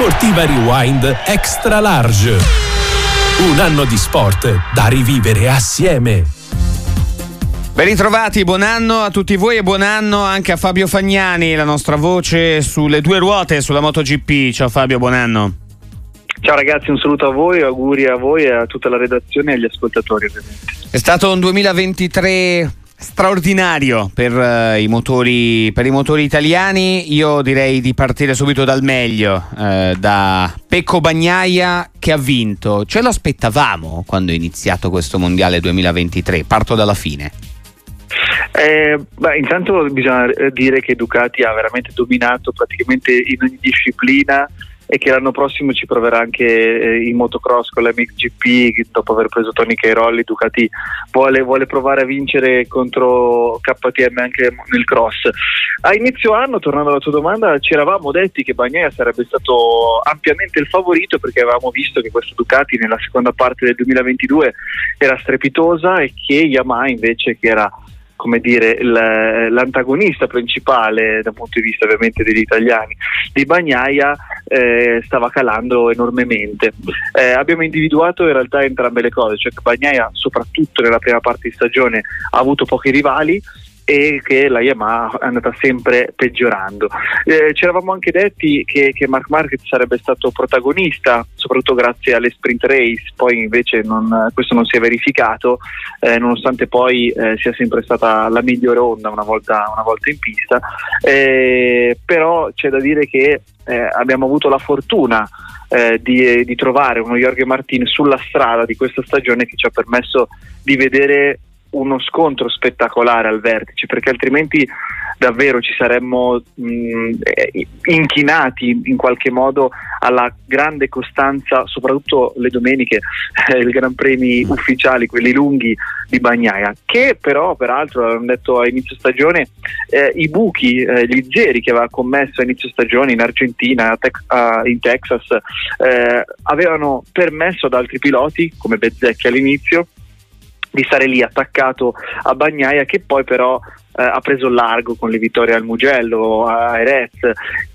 Sportiva Rewind Extra Large. Un anno di sport da rivivere assieme. Ben ritrovati, buon anno a tutti voi e buon anno anche a Fabio Fagnani, la nostra voce sulle due ruote sulla MotoGP. Ciao Fabio, buon anno. Ciao ragazzi, un saluto a voi, auguri a voi e a tutta la redazione e agli ascoltatori ovviamente. È stato un 2023 straordinario per, uh, i motori, per, i motori, italiani. Io direi di partire subito dal meglio, uh, da Pecco Bagnaia che ha vinto. Ce lo aspettavamo quando è iniziato questo mondiale 2023? Parto dalla fine. Eh, beh, intanto bisogna dire che Ducati ha veramente dominato praticamente in ogni disciplina e che l'anno prossimo ci proverà anche eh, in motocross con la MXGP dopo aver preso Tony Cairolli Ducati vuole, vuole, provare a vincere contro KTM anche nel cross. A inizio anno tornando alla tua domanda ci eravamo detti che Bagnaia sarebbe stato ampiamente il favorito perché avevamo visto che questa Ducati nella seconda parte del 2022 era strepitosa e che Yamaha invece che era come dire, l'antagonista principale dal punto di vista ovviamente degli italiani di Bagnaia eh, stava calando enormemente. Eh, abbiamo individuato in realtà entrambe le cose, cioè che Bagnaia soprattutto nella prima parte di stagione ha avuto pochi rivali e che la Yamaha è andata sempre peggiorando. Eh, ci eravamo anche detti che, che, Mark Marquez sarebbe stato protagonista, soprattutto grazie alle sprint race, poi invece non, questo non si è verificato, eh, nonostante poi eh, sia sempre stata la migliore onda una volta, una volta in pista, eh, però c'è da dire che eh, abbiamo avuto la fortuna eh, di, di, trovare uno Jorge Martin sulla strada di questa stagione che ci ha permesso di vedere uno scontro spettacolare al vertice, perché altrimenti davvero ci saremmo mh, eh, inchinati in qualche modo alla grande costanza, soprattutto le domeniche, eh, i Gran Premi ufficiali, quelli lunghi di Bagnaia, che però peraltro, l'hanno detto a inizio stagione, eh, i buchi, eh, zeri che aveva commesso a inizio stagione in Argentina, Tex- uh, in Texas, eh, avevano permesso ad altri piloti, come Bezzecchi all'inizio, di stare lì attaccato a Bagnaia che poi però eh, ha preso largo con le vittorie al Mugello, a Erez.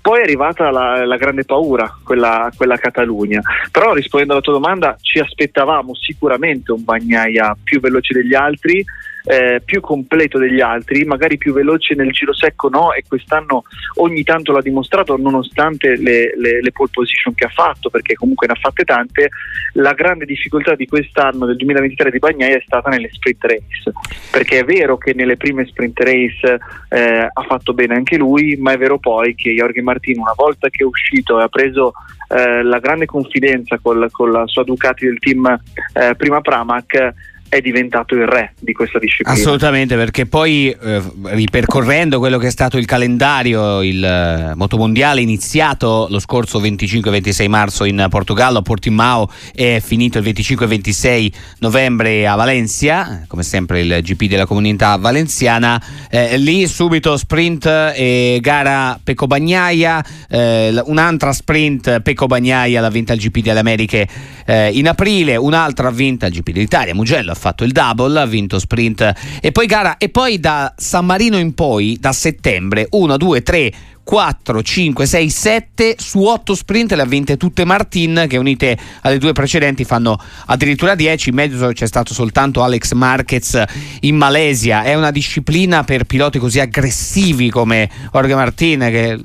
Poi è arrivata la, la grande paura, quella, quella Catalogna. Però rispondendo alla tua domanda, ci aspettavamo sicuramente un Bagnaia più veloce degli altri eh, più completo degli altri, magari più veloce nel giro secco no e quest'anno ogni tanto l'ha dimostrato nonostante le, le, le pole position che ha fatto perché comunque ne ha fatte tante, la grande difficoltà di quest'anno del 2023 di Bagnaia è stata nelle sprint race. Perché è vero che nelle prime sprint race eh, ha fatto bene anche lui ma è vero poi che Jorge Martino una volta che è uscito e ha preso eh, la grande confidenza col, con la sua Ducati del team eh, prima Pramac è diventato il re di questa disciplina. Assolutamente, perché poi eh, ripercorrendo quello che è stato il calendario, il eh, motomondiale iniziato lo scorso 25-26 marzo in Portogallo, a Portimao, e finito il 25-26 novembre a Valencia, come sempre il GP della comunità valenziana, eh, lì subito sprint e gara Pecco Bagnaia, eh, un'altra sprint Pecco Bagnaia l'ha vinta il GP delle Americhe eh, in aprile, un'altra vinta il GP d'Italia, Mugello fatto il double, ha vinto sprint e poi gara e poi da San Marino in poi, da settembre, 1, 2, 3, 4, 5, 6, 7 su 8 sprint le ha vinte tutte Martin che unite alle due precedenti fanno addirittura 10, in mezzo c'è stato soltanto Alex Marquez in Malesia, è una disciplina per piloti così aggressivi come Jorge Martin che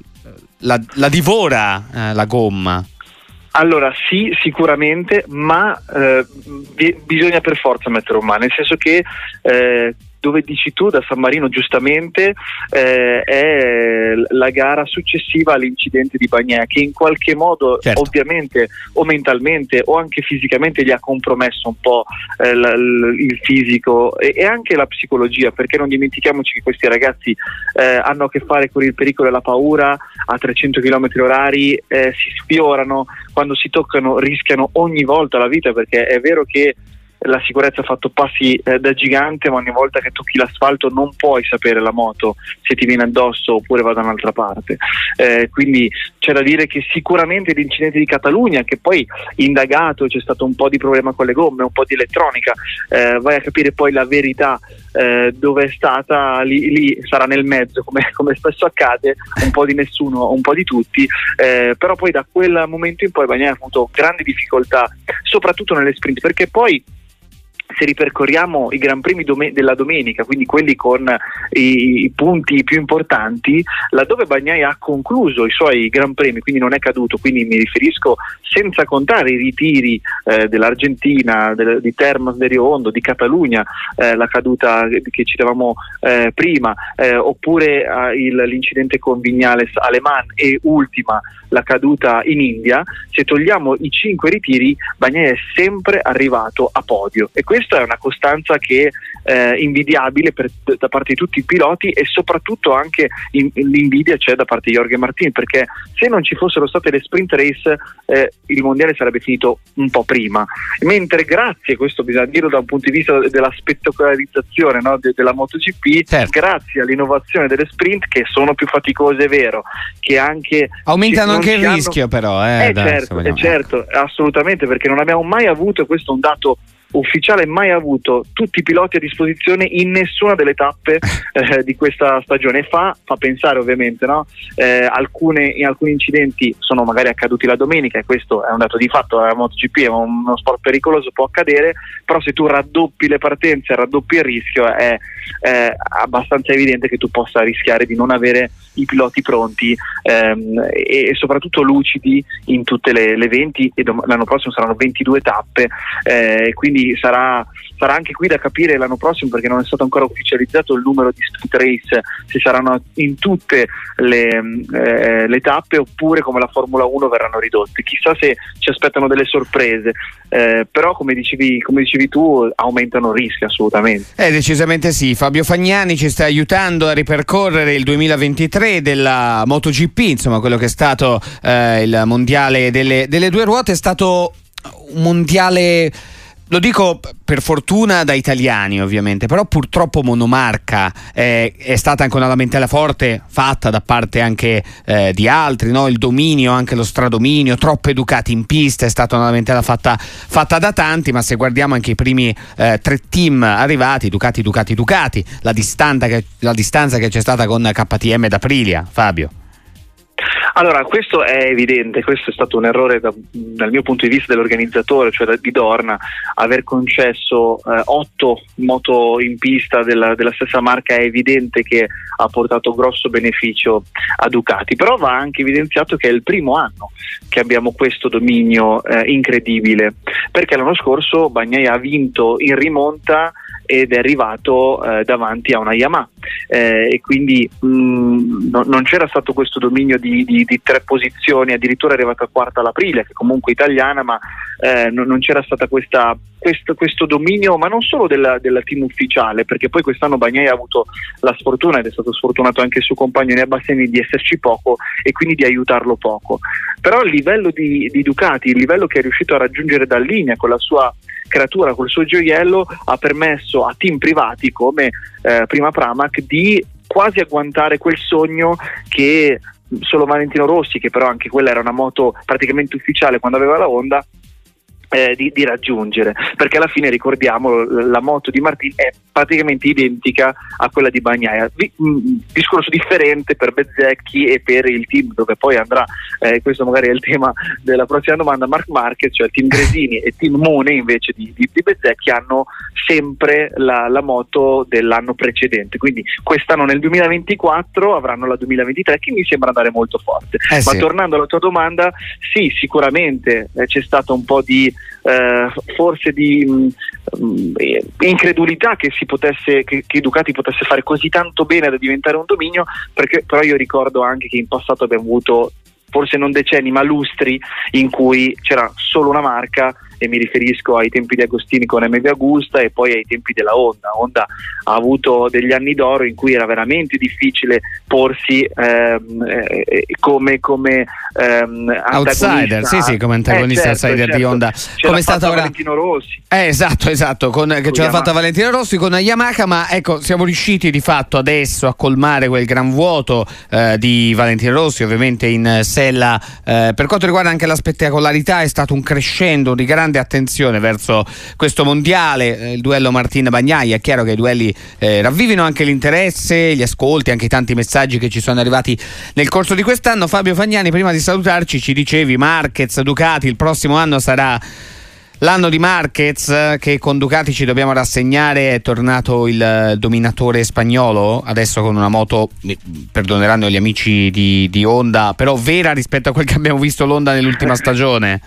la, la divora eh, la gomma. Allora sì, sicuramente, ma eh, bisogna per forza mettere un ma, nel senso che eh, dove dici tu da San Marino giustamente eh, è la gara successiva all'incidente di Bagnea che in qualche modo certo. ovviamente o mentalmente o anche fisicamente gli ha compromesso un po' eh, l- l- il fisico e-, e, anche la psicologia perché non dimentichiamoci che questi ragazzi eh, hanno a che fare con il pericolo e la paura a 300 km orari eh, si sfiorano quando si toccano rischiano ogni volta la vita perché è vero che la sicurezza ha fatto passi eh, da gigante, ma ogni volta che tocchi l'asfalto non puoi sapere la moto se ti viene addosso oppure va da un'altra parte. Eh, quindi c'è da dire che sicuramente l'incidente di Catalogna, che poi indagato c'è stato un po' di problema con le gomme, un po' di elettronica, eh, vai a capire poi la verità eh, dove è stata, lì, lì, sarà nel mezzo, come, come, spesso accade, un po' di nessuno, un po' di tutti, eh, però poi da quel momento in poi Bagnai ha avuto grandi difficoltà, soprattutto nelle sprint, perché poi se ripercorriamo i Gran Premi dom- della domenica, quindi quelli con i, i, punti più importanti, laddove Bagnai ha concluso i suoi Gran Premi, quindi non è caduto, quindi mi riferisco senza contare i ritiri eh, dell'Argentina, del, di Termas de Riondo, di Catalogna, eh, la caduta che citavamo eh, prima, eh, oppure eh, il, l'incidente con Vignales Aleman e ultima la caduta in India, se togliamo i cinque ritiri, Bagnai è sempre arrivato a podio. E questa è una costanza che è invidiabile per, da parte di tutti i piloti e soprattutto anche in, l'invidia c'è da parte di Jorge Martin perché se non ci fossero state le sprint race eh, il mondiale sarebbe finito un po' prima mentre grazie, questo bisogna dirlo da un punto di vista della spettacolarizzazione no, de, della MotoGP certo. grazie all'innovazione delle sprint che sono più faticose è vero che anche aumentano anche il rischio però eh, eh dai, certo, eh, certo, assolutamente perché non abbiamo mai avuto questo è un dato ufficiale mai avuto tutti i piloti a disposizione in nessuna delle tappe eh, di questa stagione. Fa, fa pensare ovviamente, no? eh, alcune, in alcuni incidenti sono magari accaduti la domenica e questo è un dato di fatto, la MotoGP è uno sport pericoloso, può accadere, però se tu raddoppi le partenze, raddoppi il rischio, è, è abbastanza evidente che tu possa rischiare di non avere i piloti pronti ehm, e, e, soprattutto lucidi in tutte le, le 20 e dom- l'anno prossimo saranno 22 tappe, eh, quindi quindi sarà, sarà, anche qui da capire l'anno prossimo perché non è stato ancora ufficializzato il numero di sprint race, se saranno in tutte le, eh, le tappe oppure come la Formula 1 verranno ridotte. Chissà se ci aspettano delle sorprese, eh, però come dicevi, come dicevi, tu aumentano i rischi assolutamente. Eh, decisamente sì, Fabio Fagnani ci sta aiutando a ripercorrere il 2023 della MotoGP, insomma quello che è stato eh, il mondiale delle, delle due ruote, è stato un mondiale lo dico per fortuna da italiani ovviamente, però purtroppo monomarca eh, è stata anche una lamentela forte fatta da parte anche eh, di altri, no? il dominio, anche lo stradominio, troppo educati in pista, è stata una lamentela fatta, fatta da tanti, ma se guardiamo anche i primi eh, tre team arrivati, Ducati, Ducati, Ducati, la distanza che, la distanza che c'è stata con KTM ed Aprilia, Fabio. Allora, questo è evidente, questo è stato un errore da, dal mio punto di vista dell'organizzatore, cioè di Dorna, aver concesso eh, otto moto in pista della, della, stessa marca è evidente che ha portato grosso beneficio a Ducati, però va anche evidenziato che è il primo anno che abbiamo questo dominio eh, incredibile, perché l'anno scorso Bagnai ha vinto in rimonta ed è arrivato eh, davanti a una Yamaha eh, e quindi mh, mm, no, non c'era stato questo dominio di, di, di, tre posizioni, addirittura è arrivata quarta all'aprile, che comunque italiana, ma eh, non, non, c'era stato questo, questo, dominio, ma non solo della, della, team ufficiale, perché poi quest'anno Bagnai ha avuto la sfortuna, ed è stato sfortunato anche il suo compagno Nea Bastiani, di esserci poco e quindi di aiutarlo poco. Però il livello di, di Ducati, il livello che è riuscito a raggiungere da linea con la sua creatura, col suo gioiello, ha permesso a team privati come eh, prima Pramac di quasi agguantare quel sogno che solo Valentino Rossi, che però anche quella era una moto praticamente ufficiale quando aveva la Honda, eh, di, di, raggiungere, perché alla fine ricordiamo la moto di Martin è praticamente identica a quella di Bagnaia. Vi, mh, mm, discorso differente per Bezzecchi e per il team dove poi andrà, eh, questo magari è il tema della prossima domanda, Mark Marquez, cioè il team Gresini e il team Mone invece di, di, di Bezzecchi hanno sempre la, la, moto dell'anno precedente, quindi quest'anno nel 2024 avranno la 2023 che mi sembra andare molto forte. Eh Ma sì. tornando alla tua domanda, sì, sicuramente eh, c'è stato un po' di eh, forse di mh, mm, incredulità che, potesse, che, che Ducati potesse fare così tanto bene da diventare un dominio, perché però io ricordo anche che in passato abbiamo avuto forse non decenni ma lustri in cui c'era solo una marca e mi riferisco ai tempi di Agostini con MV Augusta e poi ai tempi della Honda. Honda ha avuto degli anni d'oro in cui era veramente difficile porsi ehm, eh, come, come ehm, outsider, sì, sì, come antagonista eh, certo, outsider certo. di Honda. come è stato ora... Valentino Rossi. Eh, esatto, esatto, con, che ce l'ha fatta Valentino Rossi con Yamaha, ma ecco, siamo riusciti di fatto adesso a colmare quel gran vuoto eh, di Valentino Rossi, ovviamente in sella. Eh, per quanto riguarda anche la spettacolarità, è stato un crescendo di grande attenzione verso questo mondiale, eh, il duello Martina-Bagnaia. È chiaro che i duelli eh, ravvivino anche l'interesse, gli ascolti, anche i tanti messaggi che ci sono arrivati nel corso di quest'anno. Fabio Fagnani, prima di salutarci, ci dicevi Marquez, Ducati, il prossimo anno sarà L'anno di Marquez che con Ducati ci dobbiamo rassegnare è tornato il dominatore spagnolo, adesso con una moto, perdoneranno gli amici di, di Honda, però vera rispetto a quel che abbiamo visto l'Honda nell'ultima stagione.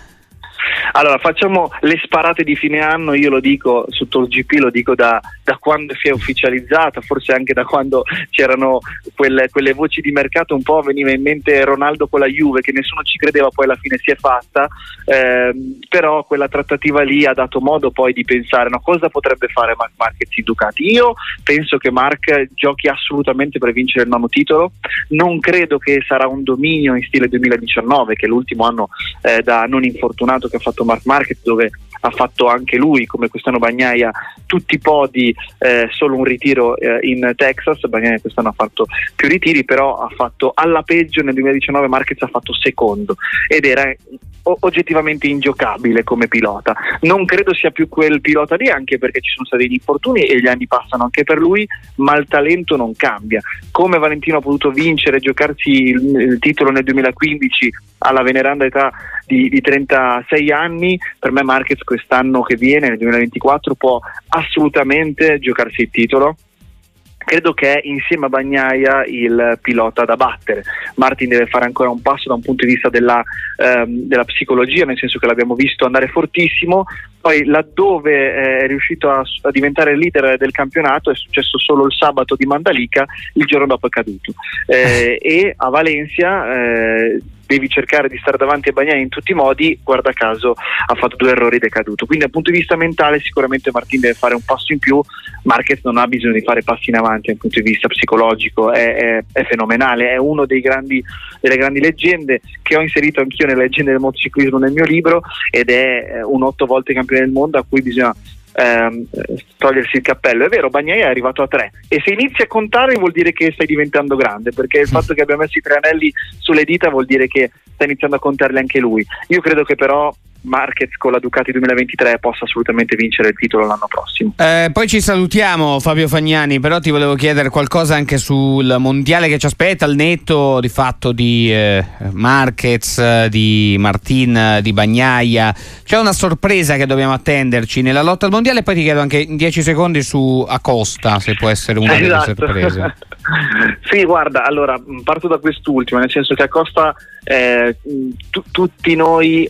Allora, facciamo le sparate di fine anno, io lo dico sotto il GP, lo dico da, da quando si è ufficializzata, forse anche da quando c'erano quelle, quelle, voci di mercato, un po' veniva in mente Ronaldo con la Juve, che nessuno ci credeva, poi alla fine si è fatta, eh, però quella trattativa lì ha dato modo poi di pensare no, cosa potrebbe fare Mark Marquez in Ducati. Io penso che Mark giochi assolutamente per vincere il nono titolo, non credo che sarà un dominio in stile 2019, che è l'ultimo anno eh, da non infortunato che ha fatto Mark Market dove ha fatto anche lui come quest'anno Bagnaia tutti i podi eh, solo un ritiro eh, in Texas Bagnaia quest'anno ha fatto più ritiri però ha fatto alla peggio nel 2019 Marquez ha fatto secondo ed era oggettivamente ingiocabile come pilota. Non credo sia più quel pilota lì, anche perché ci sono stati gli infortuni e gli anni passano anche per lui, ma il talento non cambia. Come Valentino ha potuto vincere e giocarsi il, il, titolo nel 2015 alla veneranda età di, di 36 anni, per me Marquez quest'anno che viene, nel 2024, può assolutamente giocarsi il titolo credo che insieme a Bagnaia il pilota da battere. Martin deve fare ancora un passo da un punto di vista della, ehm, della psicologia, nel senso che l'abbiamo visto andare fortissimo, poi laddove eh, è riuscito a, a, diventare leader del campionato è successo solo il sabato di Mandalica, il giorno dopo è caduto. Eh, e a Valencia eh, devi cercare di stare davanti a Bagnai in tutti i modi, guarda caso ha fatto due errori ed è caduto. Quindi dal punto di vista mentale sicuramente Martin deve fare un passo in più, Marquez non ha bisogno di fare passi in avanti dal punto di vista psicologico, è, è, è fenomenale, è grandi, delle grandi leggende che ho inserito anch'io nelle leggende del motociclismo nel mio libro ed è un otto volte campione del mondo a cui bisogna ehm, togliersi il cappello. È vero, Bagnai è arrivato a tre e se inizi a contare vuol dire che stai diventando grande, perché il fatto che abbia messo i tre anelli sulle dita vuol dire che sta iniziando a contarli anche lui. Io credo che però Marquez con la Ducati 2023 possa assolutamente vincere il titolo l'anno prossimo. Eh, poi ci salutiamo Fabio Fagnani, però ti volevo chiedere qualcosa anche sul mondiale che ci aspetta, al netto di fatto di eh, Marquez, di Martin, di Bagnaia. C'è una sorpresa che dobbiamo attenderci nella lotta al mondiale, poi ti chiedo anche in 10 secondi su Acosta, se può essere una esatto. delle sorprese. sì, guarda, allora parto da quest'ultimo, nel senso che Acosta eh, t- tutti noi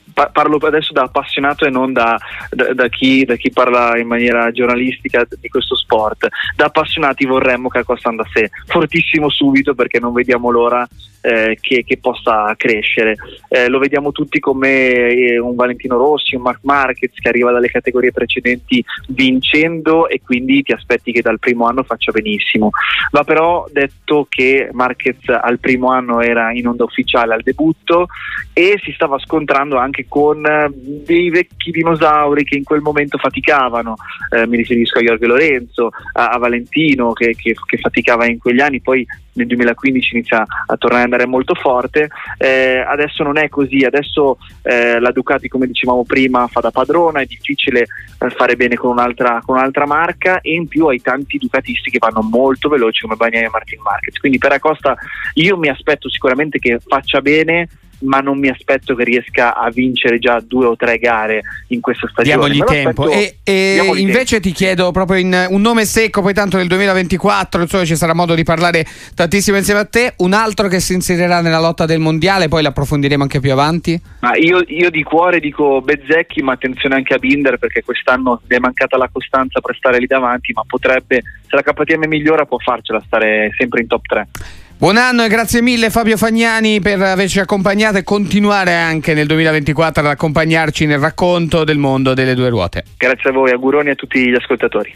parlo adesso da appassionato e non da, da, da, chi, da, chi, parla in maniera giornalistica di questo sport. Da appassionati vorremmo che Acosta andasse fortissimo subito perché non vediamo l'ora eh, che, che, possa crescere. Eh, lo vediamo tutti come eh, un Valentino Rossi, un Mark Marquez che arriva dalle categorie precedenti vincendo e quindi ti aspetti che dal primo anno faccia benissimo. Va però detto che Marquez al primo anno era in onda ufficiale al debutto e si stava scontrando anche con eh, dei vecchi dinosauri che in quel momento faticavano, eh, mi riferisco a Jorge Lorenzo, a, a Valentino che, che, che, faticava in quegli anni, poi nel 2015 inizia a tornare ad andare molto forte, eh, adesso non è così, adesso eh, la Ducati come dicevamo prima fa da padrona, è difficile eh, fare bene con un'altra, con un'altra, marca e in più hai tanti ducatisti che vanno molto veloci come Bagnaia e Martin Marquez, quindi per Acosta io mi aspetto sicuramente che faccia bene ma non mi aspetto che riesca a vincere già due o tre gare in questa stagione. Diamogli tempo. E, e Diamogli invece tempo. ti chiedo proprio in un nome secco, poi tanto nel 2024, insomma ci sarà modo di parlare tantissimo insieme a te, un altro che si inserirà nella lotta del mondiale, poi l'approfondiremo anche più avanti. Ma io, io di cuore dico Bezzecchi, ma attenzione anche a Binder perché quest'anno è mancata la costanza per stare lì davanti, ma potrebbe, se la KTM migliora può farcela stare sempre in top 3. Buon anno e grazie mille Fabio Fagnani per averci accompagnato e continuare anche nel 2024 ad accompagnarci nel racconto del mondo delle due ruote. Grazie a voi, auguroni a tutti gli ascoltatori.